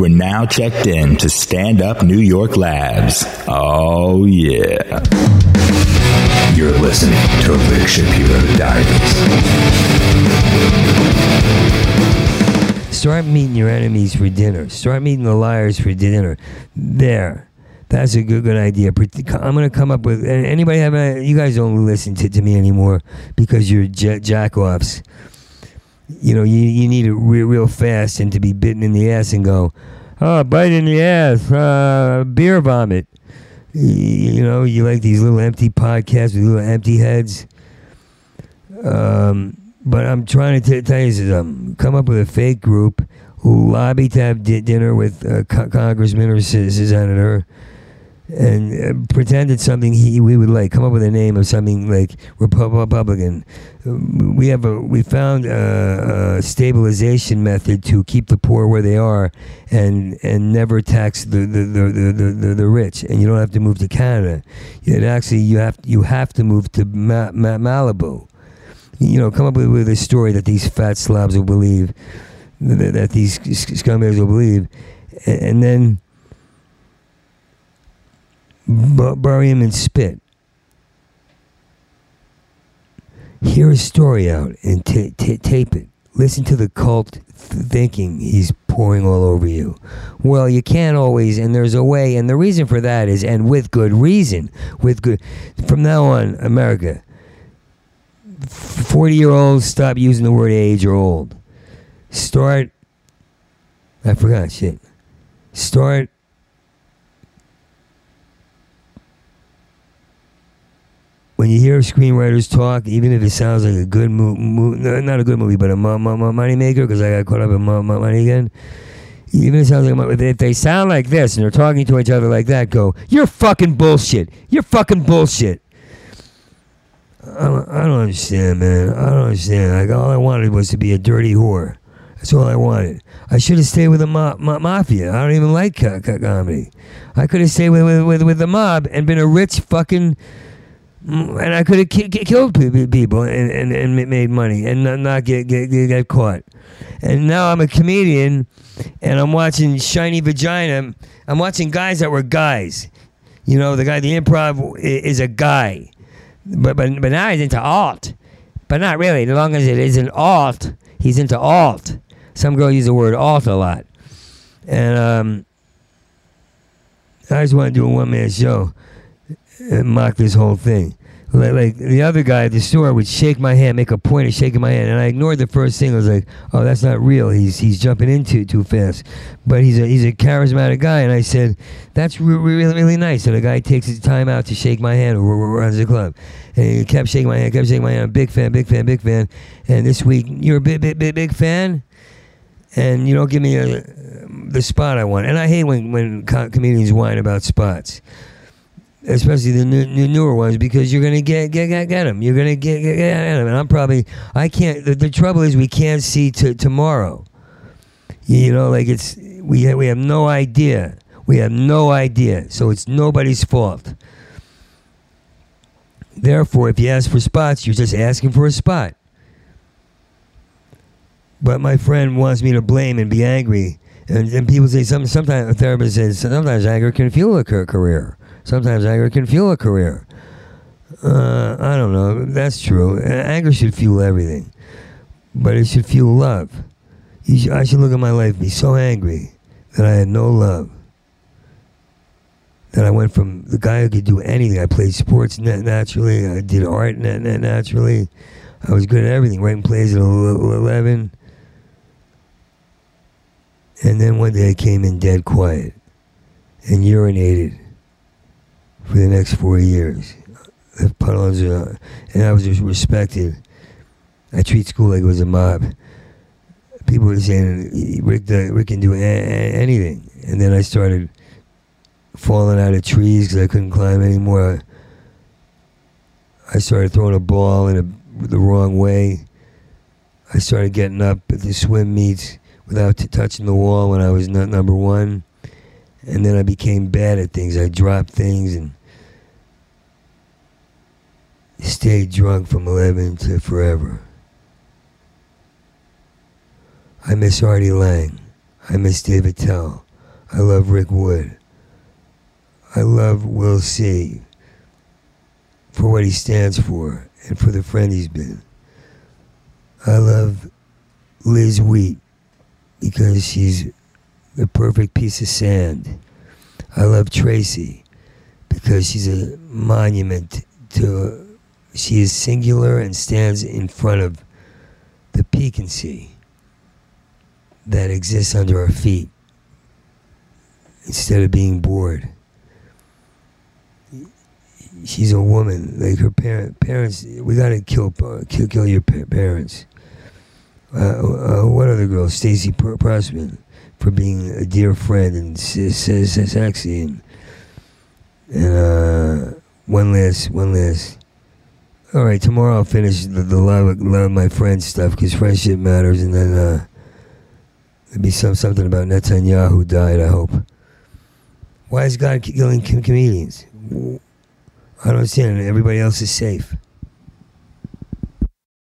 You are now checked in to Stand Up New York Labs. Oh, yeah. You're listening to Rick Shapiro Diaries. Start meeting your enemies for dinner. Start meeting the liars for dinner. There. That's a good good idea. I'm gonna come up with. Anybody have? A, you guys don't listen to, to me anymore because you're j- jack offs. You know, you you need it re- real fast and to be bitten in the ass and go, oh, bite in the ass, uh, beer vomit. You know, you like these little empty podcasts with little empty heads. Um, but I'm trying to t- tell you something. Come up with a fake group lobby to have di- dinner with a co- congressman or s- senator and uh, pretend it's something he we would like. Come up with a name of something like Republican. Um, We have a we found a, a stabilization method to keep the poor where they are and and never tax the the, the, the, the, the, the rich. And you don't have to move to Canada. It actually you have you have to move to Ma- Ma- Malibu. You know, come up with, with a story that these fat slobs will believe, that, that these scumbags will believe, and, and then bu- bury him in spit. Hear his story out and ta ta tape it. Listen to the cult th- thinking he's pouring all over you. Well, you can't always, and there's a way, and the reason for that is, and with good reason, with good. From now on, America, forty year olds stop using the word age or old. Start. I forgot shit. Start when you hear screenwriters talk, even if it sounds like a good movie, mo- no, not a good movie, but a mo- mo- mo- money maker, because I got caught up in mo- mo- money again. Even if it sounds like mo- if they sound like this and they're talking to each other like that, go, you're fucking bullshit. You're fucking bullshit. I don't, I don't understand, man. I don't understand. Like all I wanted was to be a dirty whore. That's all I wanted. I should have stayed with the ma- ma- mafia. I don't even like co- comedy. I could have stayed with, with with with the mob and been a rich fucking. Mm, And I could have ki- ki- killed pe- pe- people and, and, and made money and not, not get, get get caught. And now I'm a comedian, and I'm watching Shiny Vagina. I'm watching guys that were guys. You know, the guy, the improv is a guy, but but but now he's into alt, but not really. As long as it isn't alt, he's into alt. Some girl use the word alt a lot, and um, I just want to do a one man show mock this whole thing. Like, like the other guy at the store would shake my hand, make a point of shaking my hand, and I ignored the first thing. I was like, "Oh, that's not real. He's he's jumping in too too fast." But he's a he's a charismatic guy, and I said, "That's re- re- really really nice." And the guy takes his time out to shake my hand, who runs the club, and he kept shaking my hand, kept shaking my hand. Big fan, big fan, big fan. And this week, you're a big big big big fan, and you don't give me a, the spot I want. And I hate when when comedians whine about spots especially the new, new, newer ones, because you're gonna get get get, get them. You're gonna get get, get them, and I'm probably I can't. The, the trouble is we can't see to tomorrow. You know, like it's we we have no idea. We have no idea, so it's nobody's fault. Therefore, if you ask for spots, you're just asking for a spot. But my friend wants me to blame and be angry. And, and people say some, sometimes a therapist says sometimes anger can fuel a career. Sometimes anger can fuel a career. Uh, I don't know. That's true. Anger should fuel everything, but it should fuel love. Should, I should look at my life, be so angry that I had no love. That I went from the guy who could do anything. I played sports na- naturally. I did art na- na- naturally. I was good at everything. Writing plays at eleven. And then one day I came in dead quiet and urinated for the next four years. The puddles, uh, and I was just respected. I treat school like it was a mob. People were saying Rick, Rick can do anything, and then I started falling out of trees because I couldn't climb anymore. I started throwing a ball in a, the wrong way. I started getting up at the swim meets without touching the wall when I was number one. And then I became bad at things. I dropped things and stayed drunk from 11 to forever. I miss Artie Lange. I miss Dave Attell. I love Rick Wood. I love Will C. for what he stands for and for the friend he's been. I love Liz Wheat because she's the perfect piece of sand. I love Tracy because she's a monument to. She is singular and stands in front of the piquancy that exists under our feet instead of being bored. She's a woman, like her parent, parents. We gotta kill, uh, kill, kill your parents. Uh, uh, what other girl? Stacy Pr- Pressman for being a dear friend and sexy and and uh, one last, one last. All right, tomorrow I'll finish the, the love, love my friends stuff because friendship matters, and then uh, there'll be some something about Netanyahu died. I hope. Why is God killing com- comedians? I don't understand. Everybody else is safe.